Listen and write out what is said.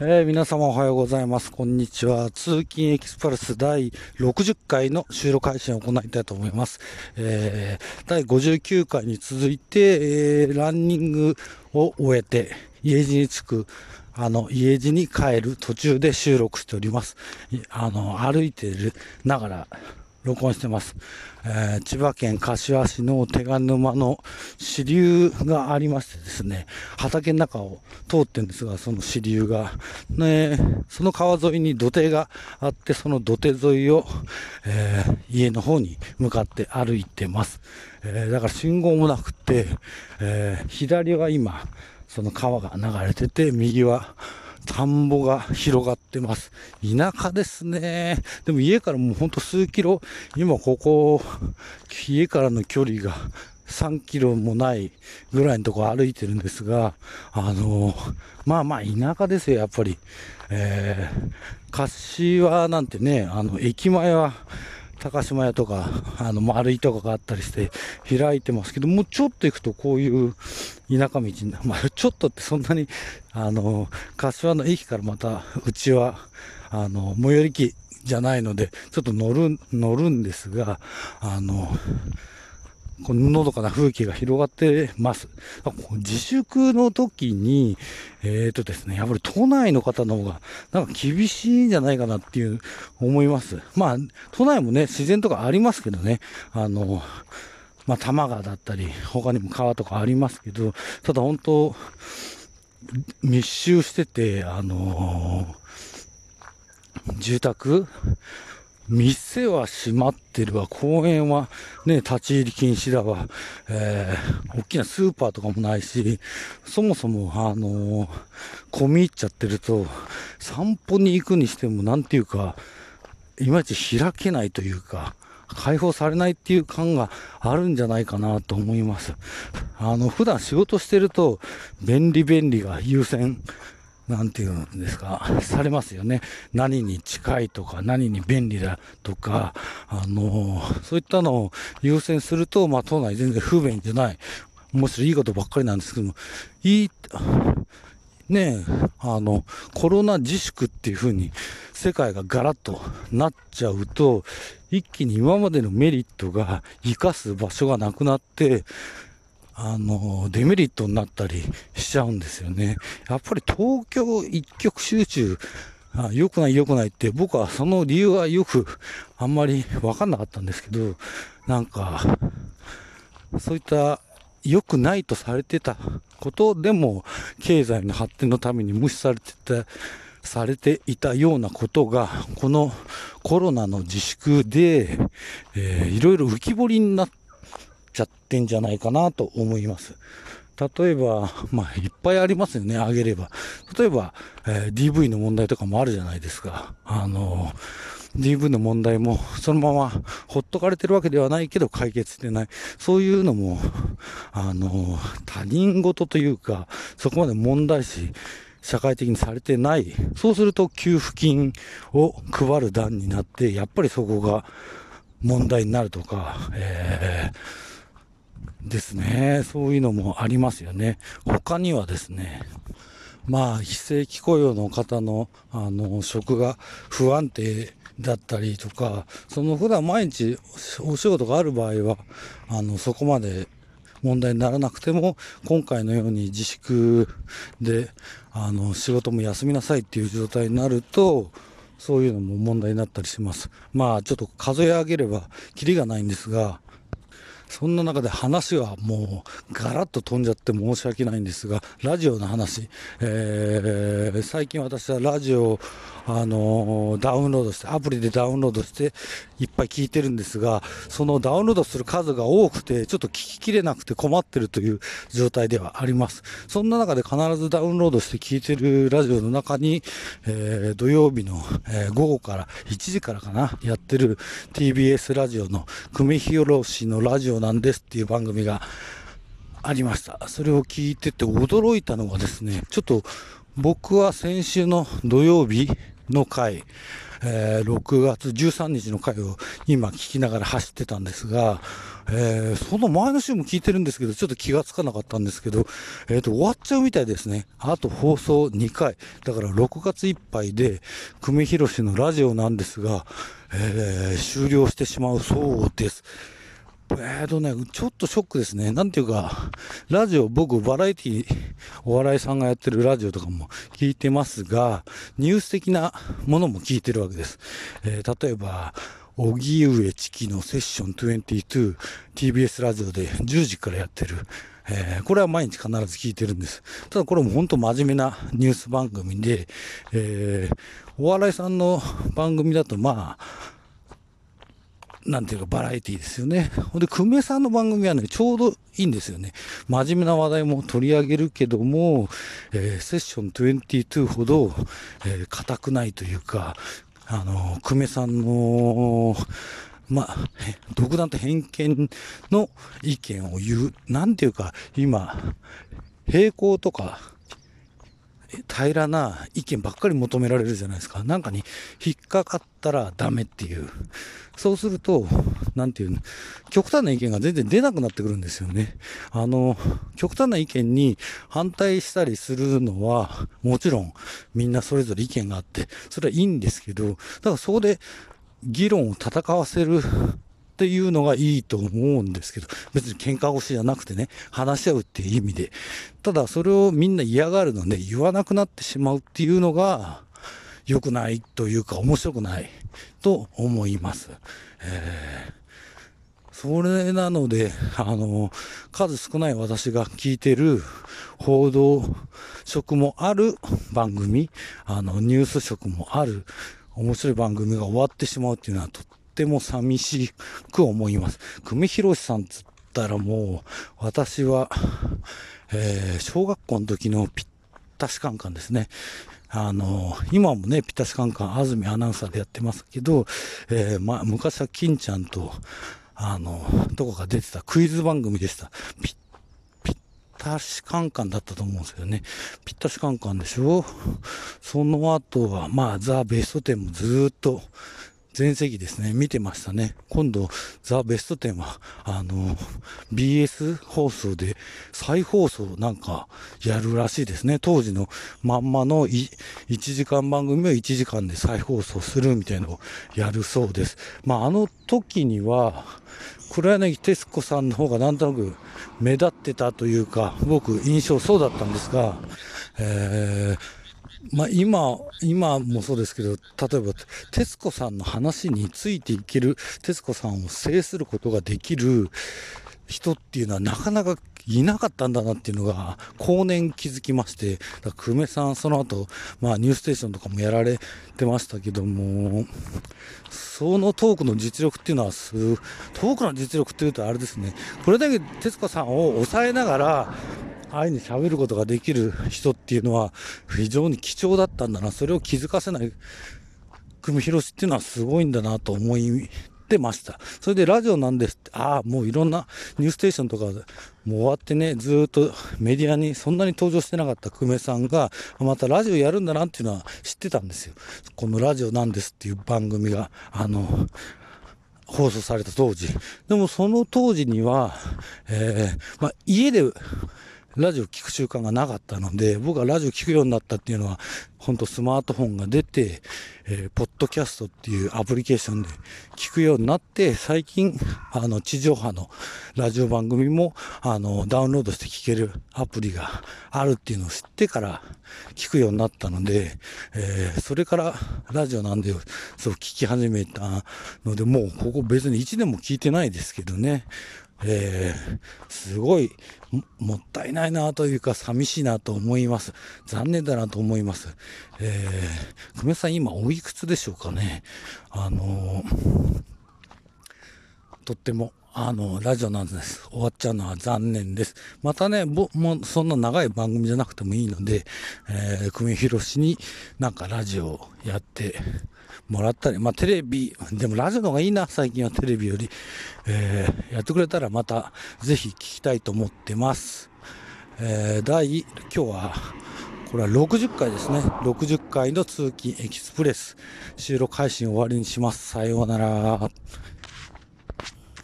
えー、皆様おはようございます。こんにちは。通勤エキスプレス第60回の収録配信を行いたいと思います。えー、第59回に続いて、えー、ランニングを終えて、家路に着く、あの、家路に帰る途中で収録しております。あの、歩いてるながら、録音してます。えー、千葉県柏市の手賀沼の支流がありましてですね、畑の中を通ってるんですが、その支流が、ね、その川沿いに土手があって、その土手沿いを、えー、家の方に向かって歩いてます。えー、だから信号もなくて、え左は今、その川が流れてて、右は田んぼが広がってます。田舎ですね。でも家からもうほんと数キロ、今ここ、家からの距離が3キロもないぐらいのとこ歩いてるんですが、あのまあまあ田舎ですよ、やっぱり。えー、柏なんてね、あの、駅前は、高島屋とか、あの、丸いとかがあったりして開いてますけど、もうちょっと行くとこういう田舎道に、まあ、ちょっとってそんなに、あの、柏の駅からまた、うちは、あの、最寄り駅じゃないので、ちょっと乗る、乗るんですが、あの、こののどかな風景が広がってます。自粛の時に、えっ、ー、とですね、やっぱり都内の方の方が、なんか厳しいんじゃないかなっていう思います。まあ、都内もね、自然とかありますけどね、あの、まあ、多摩川だったり、他にも川とかありますけど、ただ本当、密集してて、あのー、住宅店は閉まってるわ、公園はね、立ち入り禁止だわ、えー、大きなスーパーとかもないし、そもそも、あのー、込み入っちゃってると、散歩に行くにしても、なんていうか、いまいち開けないというか、解放されないっていう感があるんじゃないかなと思います。あの、普段仕事してると、便利便利が優先。なんていうんですか、されますよね。何に近いとか、何に便利だとか、あのそういったのを優先すると、まあ、党内全然不便じゃない。むしろいいことばっかりなんですけども、いい、ねえあの、コロナ自粛っていう風に世界がガラッとなっちゃうと、一気に今までのメリットが活かす場所がなくなって、あの、デメリットになったりしちゃうんですよね。やっぱり東京一極集中、あ良くない良くないって僕はその理由はよくあんまりわかんなかったんですけど、なんか、そういった良くないとされてたことでも経済の発展のために無視されてた、されていたようなことが、このコロナの自粛で、えー、いろいろ浮き彫りになってちゃってんじゃないかなと思います。例えば、まあ、いっぱいありますよね、あげれば。例えば、えー、DV の問題とかもあるじゃないですか。あの、DV の問題もそのままほっとかれてるわけではないけど解決してない。そういうのも、あの、他人事というか、そこまで問題視、社会的にされてない。そうすると給付金を配る段になって、やっぱりそこが問題になるとか、えーですね。そういうのもありますよね。他にはですね、まあ、非正規雇用の方の、あの、職が不安定だったりとか、その普段毎日お仕事がある場合は、あの、そこまで問題にならなくても、今回のように自粛で、あの、仕事も休みなさいっていう状態になると、そういうのも問題になったりします。まあ、ちょっと数え上げれば、キリがないんですが、そんな中で話はもうガラッと飛んじゃって申し訳ないんですが、ラジオの話、えー、最近私はラジオをあのダウンロードして、アプリでダウンロードして、いっぱい聞いてるんですが、そのダウンロードする数が多くて、ちょっと聞ききれなくて困ってるという状態ではあります。そんな中で必ずダウンロードして聞いてるラジオの中に、えー、土曜日の、えー、午後から1時からかな、やってる TBS ラジオの久米宏氏のラジオなんですっていう番組がありました。それを聞いてて驚いたのがですね、ちょっと僕は先週の土曜日の回、えー、6月13日の回を今聞きながら走ってたんですが、えー、その前の週も聞いてるんですけど、ちょっと気がつかなかったんですけど、えっ、ー、と、終わっちゃうみたいですね。あと放送2回。だから6月いっぱいで、久米宏のラジオなんですが、えー、終了してしまうそうです。えーとね、ちょっとショックですね。なんていうか、ラジオ、僕、バラエティ、お笑いさんがやってるラジオとかも聞いてますが、ニュース的なものも聞いてるわけです。えー、例えば、荻上チキのセッション22、TBS ラジオで10時からやってる。えー、これは毎日必ず聞いてるんです。ただこれも本当真面目なニュース番組で、えー、お笑いさんの番組だとまあ、なんていうかバラエティですよね。ほんで、久米さんの番組はね、ちょうどいいんですよね。真面目な話題も取り上げるけども、えー、セッション22ほど、えー、硬くないというか、あの、久米さんの、まあ、独断と偏見の意見を言う。なんていうか、今、平行とか、平らな意見ばっかり求められるじゃないですか。なんかに引っかかったらダメっていう。そうすると、なんていうの、極端な意見が全然出なくなってくるんですよね。あの、極端な意見に反対したりするのは、もちろんみんなそれぞれ意見があって、それはいいんですけど、だからそこで議論を戦わせるっていうのがいいと思うんですけど、別に喧嘩腰じゃなくてね、話し合うっていう意味で。ただそれをみんな嫌がるので言わなくなってしまうっていうのが良くないというか面白くないと思います。えー、それなので、あの、数少ない私が聞いてる報道色もある番組、あの、ニュース色もある面白い番組が終わってしまうっていうのはとっても寂しく思います。久米宏さんつったらもう、私は、えー、小学校の時のぴったしカンカンですね。あの、今もね、ぴったしカンカン、安住アナウンサーでやってますけど、えー、ま昔は金ちゃんと、あの、どこか出てたクイズ番組でした。ぴったしカンカンだったと思うんですけどね。ぴったしカンカンでしょ？その後は、まあ、ザ・ベスト10もずっと全席ですね、見てましたね。今度、ザ・ベスト10は、あの、BS 放送で再放送なんかやるらしいですね。当時のまんまの1時間番組を1時間で再放送するみたいなのをやるそうです。まあ、あの時には、黒柳徹子さんの方がなんとなく目立ってたというか、僕印象そうだったんですが、えーまあ、今、今もそうですけど、例えば、徹子さんの話についていける、徹子さんを制することができる人っていうのはなかなかいなかったんだなっていうのが、後年気づきまして、だ久米さん、その後、まあ、ニューステーションとかもやられてましたけども、そのトークの実力っていうのはす、トークの実力っていうとあれですね、これだけ徹子さんを抑えながら、愛に喋ることができる人っていうのは非常に貴重だったんだな。それを気づかせない久米宏っていうのはすごいんだなと思いてました。それでラジオなんですって、ああ、もういろんなニューステーションとかもう終わってね、ずっとメディアにそんなに登場してなかった久米さんが、またラジオやるんだなっていうのは知ってたんですよ。このラジオなんですっていう番組が、あの、放送された当時。でもその当時には、えー、まあ、家でラジオ聞く習慣がなかったので、僕はラジオ聞くようになったっていうのは、本当スマートフォンが出て、えー、ポッドキャストっていうアプリケーションで聞くようになって、最近、あの、地上波のラジオ番組も、あの、ダウンロードして聞けるアプリがあるっていうのを知ってから聞くようになったので、えー、それからラジオなんで、そう聞き始めたので、もうここ別に1年も聞いてないですけどね、えー、すごいもったいないなというか寂しいなと思います。残念だなと思います。えー、久米さん今おいくつでしょうかね。あのー、とってもあの、ラジオなんです。終わっちゃうのは残念です。またね、もうそんな長い番組じゃなくてもいいので、えー、久米宏になんかラジオをやってもらったり、まあテレビ、でもラジオの方がいいな、最近はテレビより。えー、やってくれたらまたぜひ聞きたいと思ってます。えー、第、今日はこれは60回ですね。60回の通勤エキスプレス。収録配信終わりにします。さようなら。